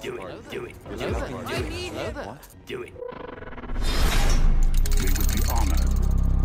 Do it. Do it. Do it. Do it. We would be honored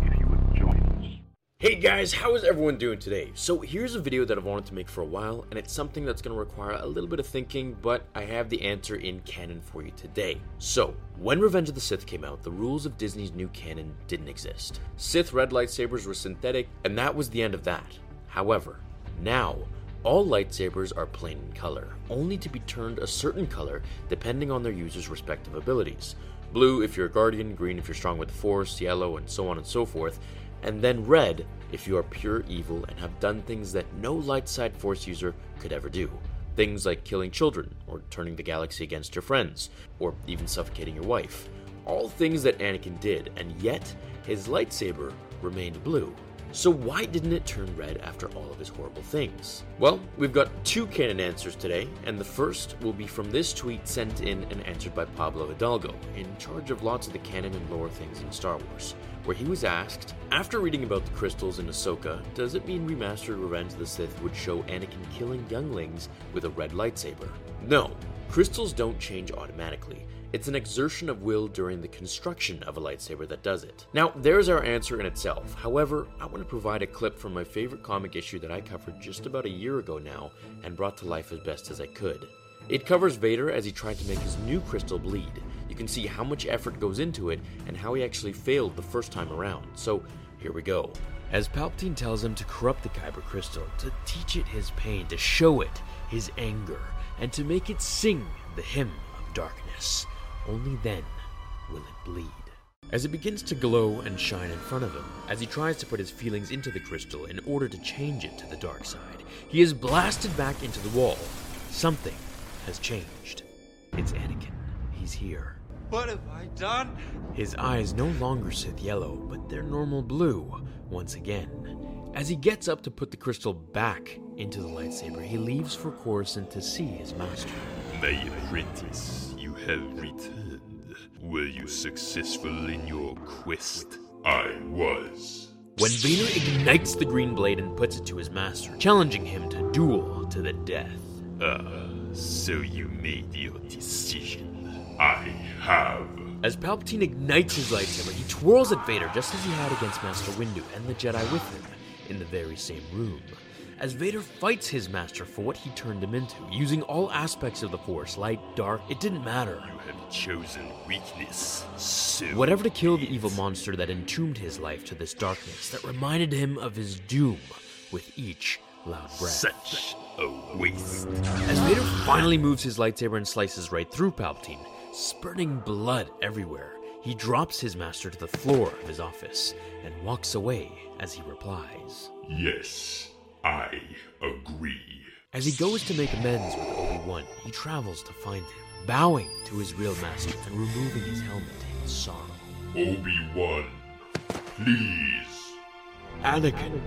if you would join us. Hey guys, how is everyone doing today? So here's a video that I've wanted to make for a while, and it's something that's going to require a little bit of thinking, but I have the answer in canon for you today. So, when Revenge of the Sith came out, the rules of Disney's new canon didn't exist. Sith red lightsabers were synthetic, and that was the end of that. However, now, all lightsabers are plain in color, only to be turned a certain color depending on their user's respective abilities. Blue if you're a guardian, green if you're strong with force, yellow, and so on and so forth, and then red if you are pure evil and have done things that no light side force user could ever do. Things like killing children, or turning the galaxy against your friends, or even suffocating your wife. All things that Anakin did, and yet his lightsaber remained blue. So why didn't it turn red after all of his horrible things? Well, we've got two canon answers today, and the first will be from this tweet sent in and answered by Pablo Hidalgo, in charge of lots of the canon and lore things in Star Wars, where he was asked, after reading about the crystals in Ahsoka, does it mean remastered Revenge of the Sith would show Anakin killing younglings with a red lightsaber? No, crystals don't change automatically. It's an exertion of will during the construction of a lightsaber that does it. Now, there's our answer in itself. However, I want to provide a clip from my favorite comic issue that I covered just about a year ago now and brought to life as best as I could. It covers Vader as he tried to make his new crystal bleed. You can see how much effort goes into it and how he actually failed the first time around. So, here we go. As Palpatine tells him to corrupt the Kyber crystal, to teach it his pain, to show it his anger, and to make it sing the hymn of darkness. Only then will it bleed. As it begins to glow and shine in front of him, as he tries to put his feelings into the crystal in order to change it to the dark side, he is blasted back into the wall. Something has changed. It's Anakin. He's here. What have I done? His eyes no longer Sith yellow, but they're normal blue once again. As he gets up to put the crystal back into the lightsaber, he leaves for Coruscant to see his master. My apprentice, you have returned. Were you successful in your quest? I was. When Vader ignites the green blade and puts it to his master, challenging him to duel to the death. Ah, so you made your decision. I have. As Palpatine ignites his lightsaber, he twirls at Vader just as he had against Master Windu and the Jedi with him, in the very same room. As Vader fights his master for what he turned him into, using all aspects of the Force, light, dark, it didn't matter. You have chosen weakness. So Whatever to kill the evil monster that entombed his life to this darkness, that reminded him of his doom with each loud breath. Such a waste. As Vader finally moves his lightsaber and slices right through Palpatine, spurting blood everywhere, he drops his master to the floor of his office and walks away as he replies. Yes, I agree. As he goes to make amends with Obi-Wan, he travels to find him, bowing to his real master and removing his helmet in sorrow. Obi-Wan, please. Anakin.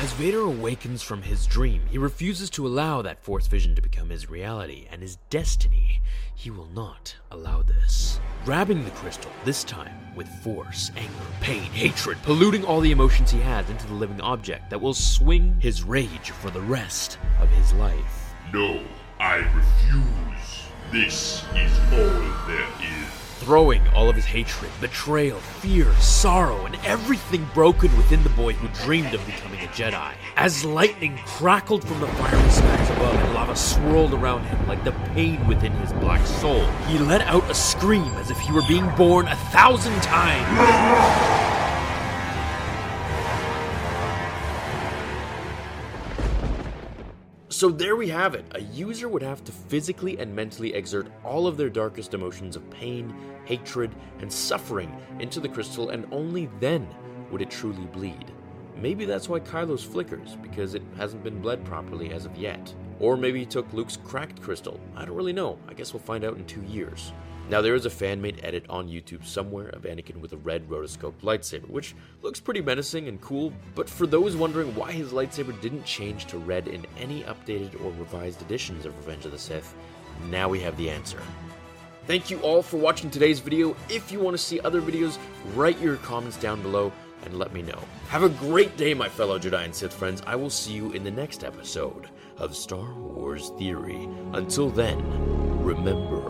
As Vader awakens from his dream, he refuses to allow that Force vision to become his reality and his destiny. He will not allow this. Grabbing the crystal, this time with force, anger, pain, hatred, polluting all the emotions he has into the living object that will swing his rage for the rest of his life. No, I refuse. This is all there is. Throwing all of his hatred, betrayal, fear, sorrow, and everything broken within the boy who dreamed of becoming a Jedi. As lightning crackled from the fiery specks above and lava swirled around him like the pain within his black soul, he let out a scream as if he were being born a thousand times. So there we have it. A user would have to physically and mentally exert all of their darkest emotions of pain, hatred, and suffering into the crystal, and only then would it truly bleed. Maybe that's why Kylo's flickers, because it hasn't been bled properly as of yet. Or maybe he took Luke's cracked crystal. I don't really know. I guess we'll find out in two years. Now, there is a fan made edit on YouTube somewhere of Anakin with a red rotoscoped lightsaber, which looks pretty menacing and cool, but for those wondering why his lightsaber didn't change to red in any updated or revised editions of Revenge of the Sith, now we have the answer. Thank you all for watching today's video. If you want to see other videos, write your comments down below and let me know. Have a great day, my fellow Jedi and Sith friends. I will see you in the next episode of Star Wars Theory. Until then, remember.